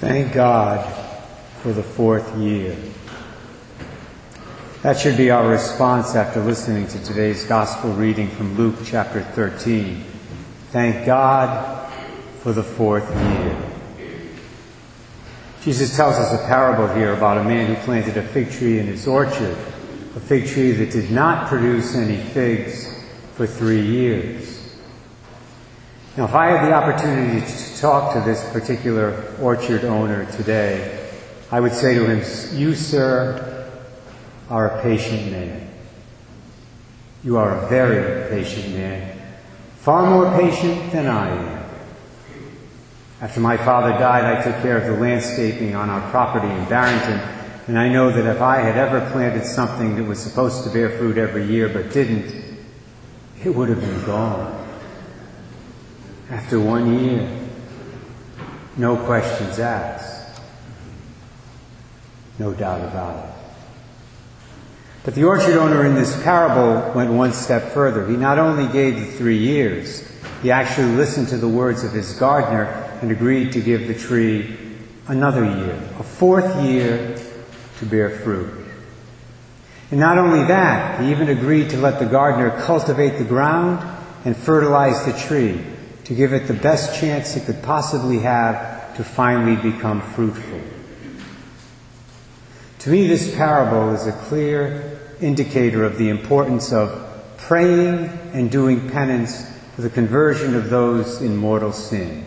Thank God for the fourth year. That should be our response after listening to today's gospel reading from Luke chapter 13. Thank God for the fourth year. Jesus tells us a parable here about a man who planted a fig tree in his orchard, a fig tree that did not produce any figs for three years. Now, if I had the opportunity to talk to this particular orchard owner today, I would say to him, You, sir, are a patient man. You are a very patient man, far more patient than I am. After my father died, I took care of the landscaping on our property in Barrington, and I know that if I had ever planted something that was supposed to bear fruit every year but didn't, it would have been gone. After one year, no questions asked. No doubt about it. But the orchard owner in this parable went one step further. He not only gave the three years, he actually listened to the words of his gardener and agreed to give the tree another year, a fourth year to bear fruit. And not only that, he even agreed to let the gardener cultivate the ground and fertilize the tree to give it the best chance it could possibly have to finally become fruitful. To me, this parable is a clear indicator of the importance of praying and doing penance for the conversion of those in mortal sin,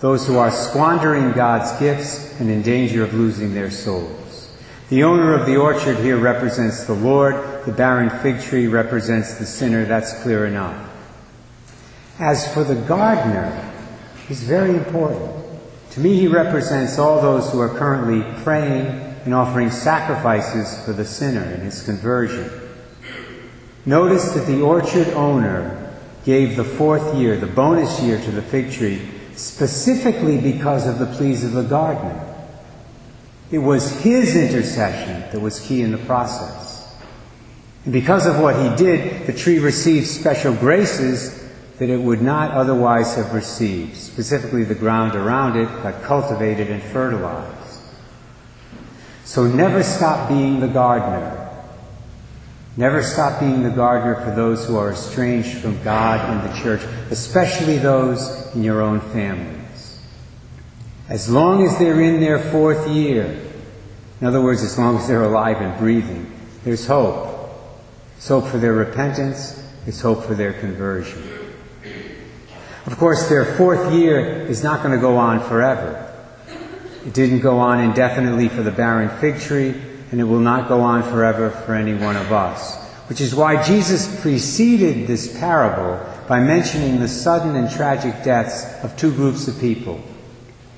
those who are squandering God's gifts and in danger of losing their souls. The owner of the orchard here represents the Lord, the barren fig tree represents the sinner, that's clear enough. As for the gardener, he's very important. To me, he represents all those who are currently praying and offering sacrifices for the sinner in his conversion. Notice that the orchard owner gave the fourth year, the bonus year, to the fig tree specifically because of the pleas of the gardener. It was his intercession that was key in the process. And because of what he did, the tree received special graces that it would not otherwise have received. Specifically, the ground around it but cultivated and fertilized. So never stop being the gardener. Never stop being the gardener for those who are estranged from God and the church, especially those in your own families. As long as they're in their fourth year, in other words, as long as they're alive and breathing, there's hope. There's hope for their repentance, there's hope for their conversion. Of course, their fourth year is not going to go on forever. It didn't go on indefinitely for the barren fig tree, and it will not go on forever for any one of us. Which is why Jesus preceded this parable by mentioning the sudden and tragic deaths of two groups of people.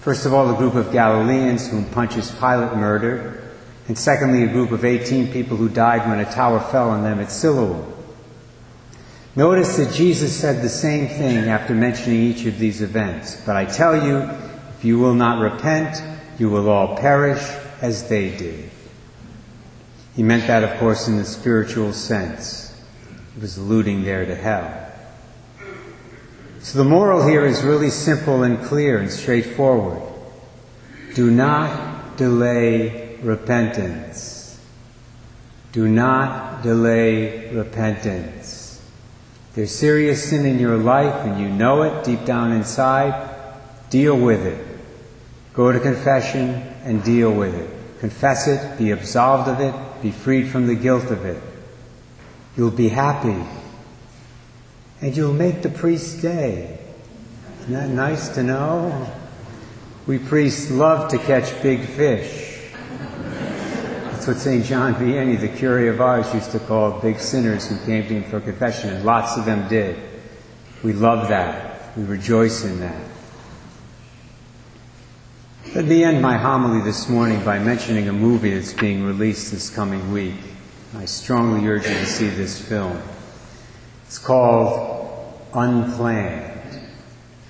First of all, the group of Galileans whom Pontius Pilate murdered, and secondly, a group of 18 people who died when a tower fell on them at Siloam. Notice that Jesus said the same thing after mentioning each of these events. But I tell you, if you will not repent, you will all perish as they did. He meant that, of course, in the spiritual sense. He was alluding there to hell. So the moral here is really simple and clear and straightforward. Do not delay repentance. Do not delay repentance. There's serious sin in your life and you know it deep down inside, deal with it. Go to confession and deal with it. Confess it, be absolved of it, be freed from the guilt of it. You'll be happy. And you'll make the priest's day. Isn't that nice to know? We priests love to catch big fish. That's what St. John Vianney, the curé of Ars, used to call big sinners who came to him for confession, and lots of them did. We love that. We rejoice in that. Let me end my homily this morning by mentioning a movie that's being released this coming week. I strongly urge you to see this film. It's called Unplanned.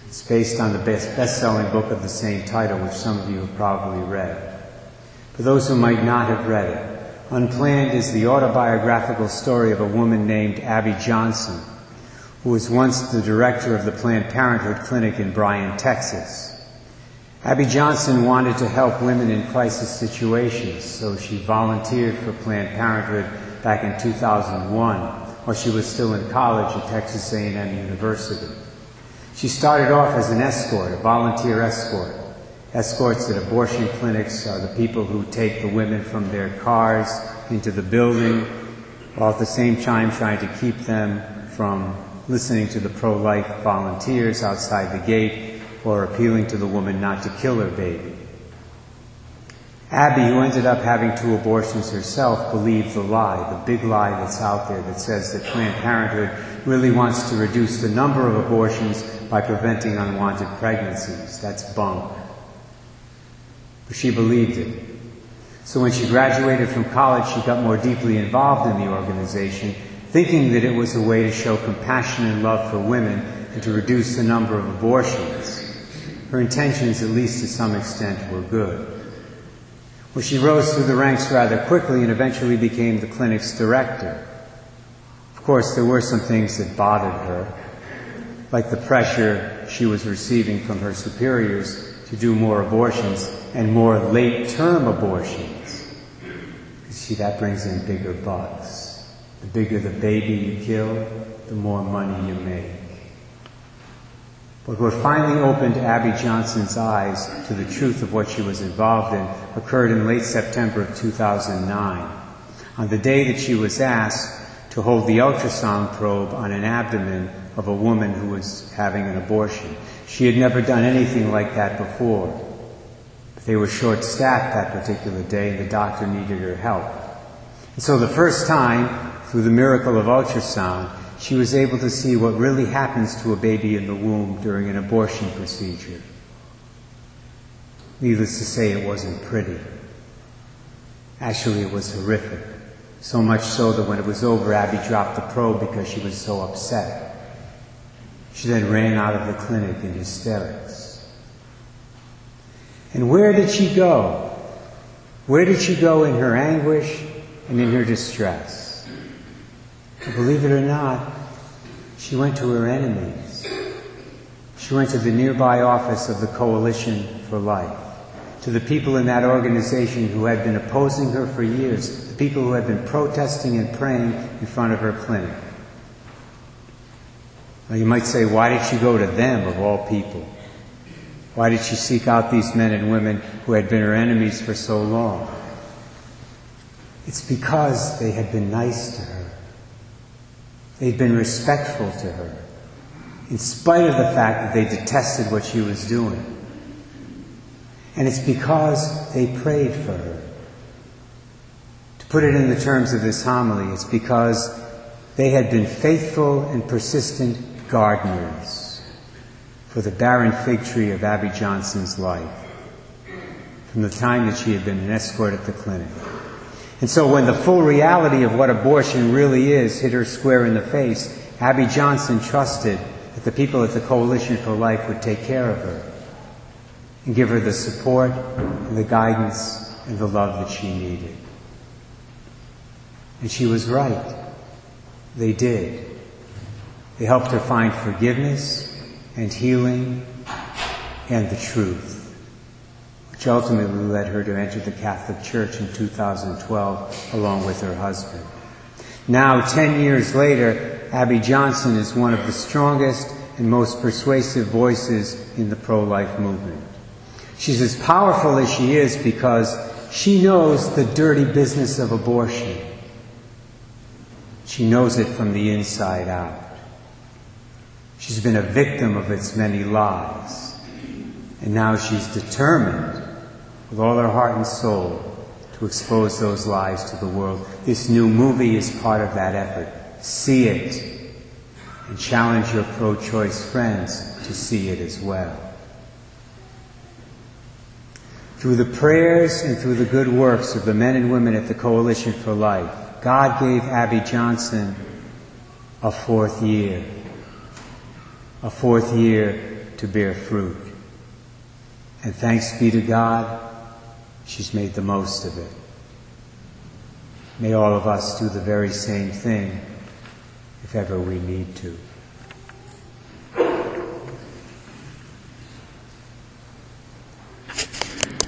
It's based on the best selling book of the same title, which some of you have probably read. For those who might not have read it, Unplanned is the autobiographical story of a woman named Abby Johnson, who was once the director of the Planned Parenthood Clinic in Bryan, Texas. Abby Johnson wanted to help women in crisis situations, so she volunteered for Planned Parenthood back in 2001 while she was still in college at Texas A&M University. She started off as an escort, a volunteer escort. Escorts at abortion clinics are the people who take the women from their cars into the building, while at the same time trying to keep them from listening to the pro-life volunteers outside the gate or appealing to the woman not to kill her baby. Abby, who ended up having two abortions herself, believed the lie, the big lie that's out there that says that Planned Parenthood really wants to reduce the number of abortions by preventing unwanted pregnancies. That's bunk. She believed it. So when she graduated from college, she got more deeply involved in the organization, thinking that it was a way to show compassion and love for women and to reduce the number of abortions. Her intentions, at least to some extent, were good. Well, she rose through the ranks rather quickly and eventually became the clinic's director. Of course, there were some things that bothered her, like the pressure she was receiving from her superiors to do more abortions and more late term abortions. You see, that brings in bigger bucks. The bigger the baby you kill, the more money you make. But what finally opened Abby Johnson's eyes to the truth of what she was involved in occurred in late September of 2009, on the day that she was asked to hold the ultrasound probe on an abdomen of a woman who was having an abortion. She had never done anything like that before. But they were short staffed that particular day, and the doctor needed her help. And so the first time, through the miracle of ultrasound, she was able to see what really happens to a baby in the womb during an abortion procedure. Needless to say, it wasn't pretty. Actually, it was horrific. So much so that when it was over, Abby dropped the probe because she was so upset. She then ran out of the clinic in hysterics. And where did she go? Where did she go in her anguish and in her distress? Believe it or not, she went to her enemies. She went to the nearby office of the Coalition for Life, to the people in that organization who had been opposing her for years, the people who had been protesting and praying in front of her clinic. Now you might say, why did she go to them of all people? Why did she seek out these men and women who had been her enemies for so long? It's because they had been nice to her. They'd been respectful to her, in spite of the fact that they detested what she was doing. And it's because they prayed for her. To put it in the terms of this homily, it's because they had been faithful and persistent gardeners for the barren fig tree of Abby Johnson's life from the time that she had been an escort at the clinic. And so when the full reality of what abortion really is hit her square in the face, Abby Johnson trusted that the people at the Coalition for Life would take care of her and give her the support and the guidance and the love that she needed. And she was right. They did. They helped her find forgiveness and healing and the truth which ultimately led her to enter the Catholic Church in 2012 along with her husband. Now, 10 years later, Abby Johnson is one of the strongest and most persuasive voices in the pro-life movement. She's as powerful as she is because she knows the dirty business of abortion. She knows it from the inside out. She's been a victim of its many lies. And now she's determined with all her heart and soul to expose those lies to the world. This new movie is part of that effort. See it and challenge your pro choice friends to see it as well. Through the prayers and through the good works of the men and women at the Coalition for Life, God gave Abby Johnson a fourth year. A fourth year to bear fruit. And thanks be to God, She's made the most of it. May all of us do the very same thing if ever we need to.